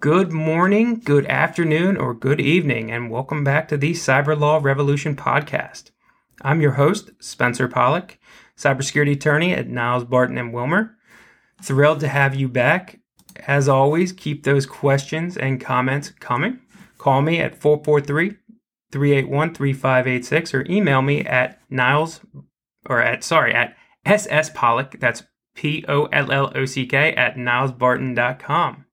Good morning, good afternoon, or good evening, and welcome back to the Cyber Law Revolution podcast. I'm your host, Spencer Pollock, cybersecurity attorney at Niles Barton and Wilmer. Thrilled to have you back. As always, keep those questions and comments coming. Call me at 443 381 3586 or email me at Niles or at sorry at SS Pollock. That's P O L L O C K at nilesbarton.com.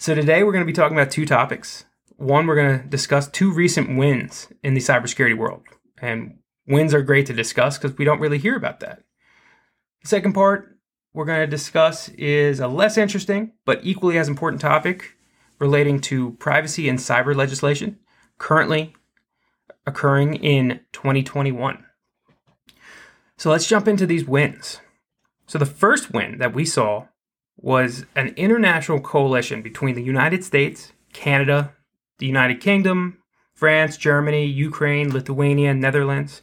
So today we're going to be talking about two topics. One, we're going to discuss two recent wins in the cybersecurity world. And wins are great to discuss because we don't really hear about that. The second part we're going to discuss is a less interesting but equally as important topic relating to privacy and cyber legislation currently occurring in 2021. So let's jump into these wins. So the first win that we saw was an international coalition between the United States, Canada, the United Kingdom, France, Germany, Ukraine, Lithuania, Netherlands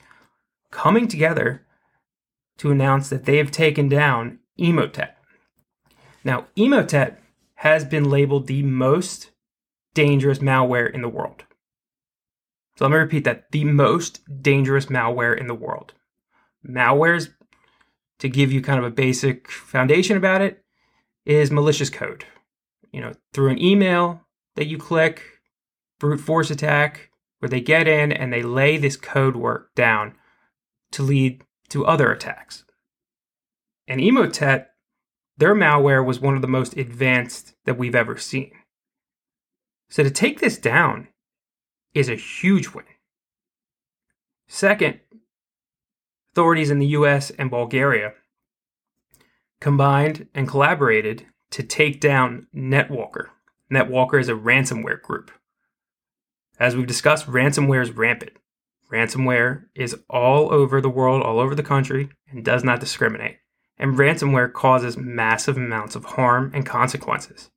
coming together to announce that they have taken down Emotet. Now, Emotet has been labeled the most dangerous malware in the world. So let me repeat that the most dangerous malware in the world. Malwares, to give you kind of a basic foundation about it, is malicious code. You know, through an email that you click, brute force attack, where they get in and they lay this code work down to lead to other attacks. And Emotet, their malware was one of the most advanced that we've ever seen. So to take this down is a huge win. Second, authorities in the US and Bulgaria combined and collaborated to take down NetWalker. NetWalker is a ransomware group. As we've discussed, ransomware is rampant. Ransomware is all over the world, all over the country, and does not discriminate. And ransomware causes massive amounts of harm and consequences.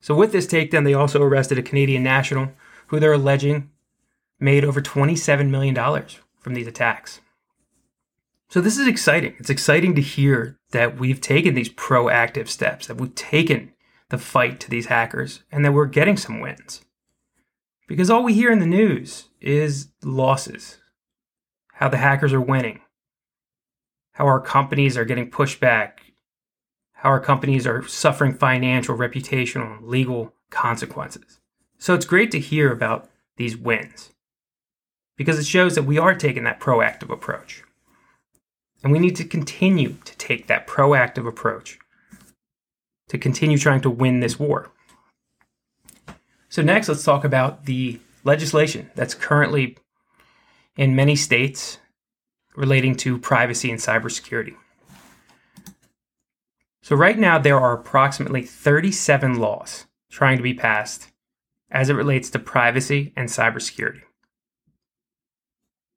So, with this takedown, they also arrested a Canadian national who they're alleging made over $27 million from these attacks. So this is exciting. It's exciting to hear that we've taken these proactive steps, that we've taken the fight to these hackers, and that we're getting some wins. Because all we hear in the news is losses, how the hackers are winning, how our companies are getting pushed back, how our companies are suffering financial, reputational, and legal consequences. So it's great to hear about these wins because it shows that we are taking that proactive approach. And we need to continue to take that proactive approach to continue trying to win this war. So, next, let's talk about the legislation that's currently in many states relating to privacy and cybersecurity. So, right now, there are approximately 37 laws trying to be passed as it relates to privacy and cybersecurity.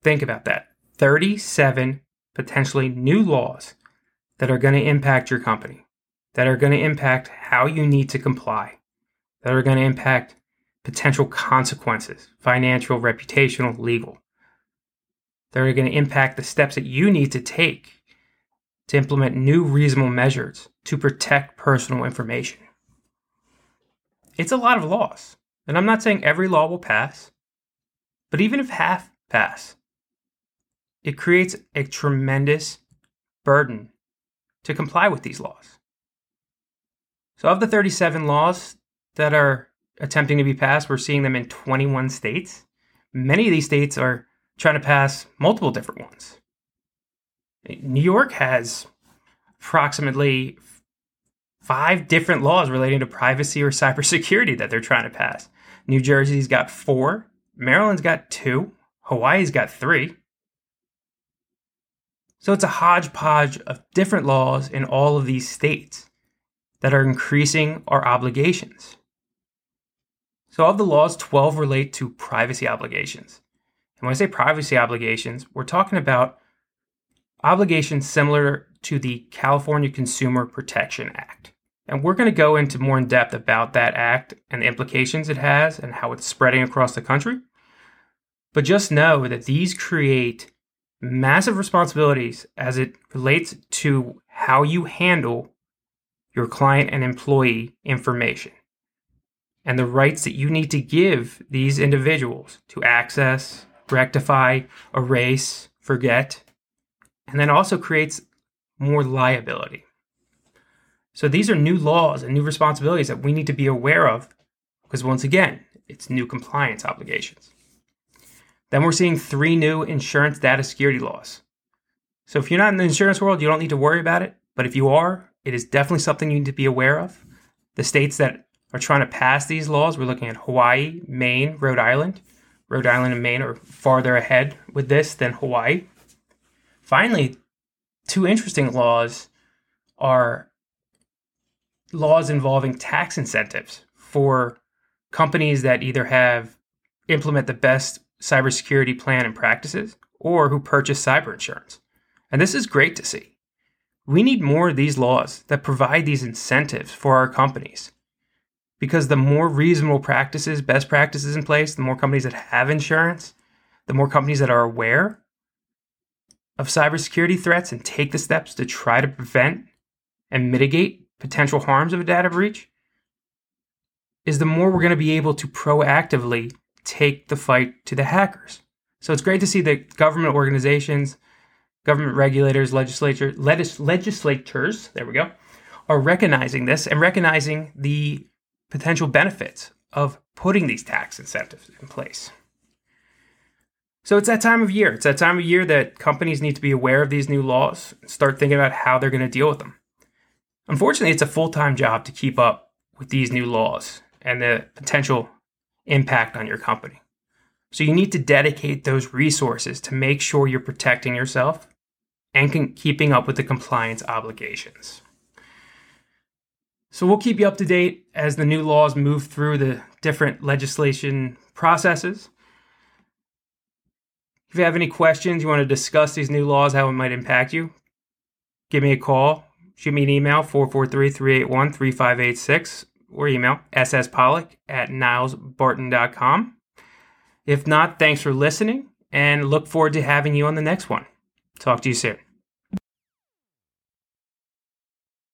Think about that 37 potentially new laws that are going to impact your company, that are going to impact how you need to comply, that are going to impact potential consequences financial, reputational, legal. That are going to impact the steps that you need to take to implement new reasonable measures to protect personal information. It's a lot of laws, and I'm not saying every law will pass, but even if half pass, it creates a tremendous burden to comply with these laws. So, of the 37 laws that are attempting to be passed, we're seeing them in 21 states. Many of these states are trying to pass multiple different ones. New York has approximately five different laws relating to privacy or cybersecurity that they're trying to pass. New Jersey's got four, Maryland's got two, Hawaii's got three. So it's a hodgepodge of different laws in all of these states that are increasing our obligations. So, of the laws, 12 relate to privacy obligations. And when I say privacy obligations, we're talking about obligations similar to the California Consumer Protection Act. And we're going to go into more in depth about that act and the implications it has and how it's spreading across the country. But just know that these create massive responsibilities as it relates to how you handle your client and employee information and the rights that you need to give these individuals to access, rectify, erase, forget, and then also creates more liability. So these are new laws and new responsibilities that we need to be aware of because, once again, it's new compliance obligations. Then we're seeing three new insurance data security laws. So if you're not in the insurance world, you don't need to worry about it. But if you are, it is definitely something you need to be aware of. The states that are trying to pass these laws, we're looking at Hawaii, Maine, Rhode Island. Rhode Island and Maine are farther ahead with this than Hawaii. Finally, two interesting laws are laws involving tax incentives for companies that either have implement the best cybersecurity plan and practices or who purchase cyber insurance. And this is great to see. We need more of these laws that provide these incentives for our companies. Because the more reasonable practices, best practices in place, the more companies that have insurance, the more companies that are aware of cybersecurity threats and take the steps to try to prevent and mitigate potential harms of a data breach, is the more we're going to be able to proactively take the fight to the hackers. So it's great to see that government organizations, government regulators, legislature, legis- legislators, there we go, are recognizing this and recognizing the potential benefits of putting these tax incentives in place. So it's that time of year. It's that time of year that companies need to be aware of these new laws and start thinking about how they're going to deal with them. Unfortunately, it's a full time job to keep up with these new laws and the potential impact on your company. So you need to dedicate those resources to make sure you're protecting yourself and keeping up with the compliance obligations. So we'll keep you up to date as the new laws move through the different legislation processes. If you have any questions, you want to discuss these new laws, how it might impact you, give me a call. Shoot me an email, 443 381 3586, or email sspollock at nilesbarton.com. If not, thanks for listening and look forward to having you on the next one. Talk to you soon.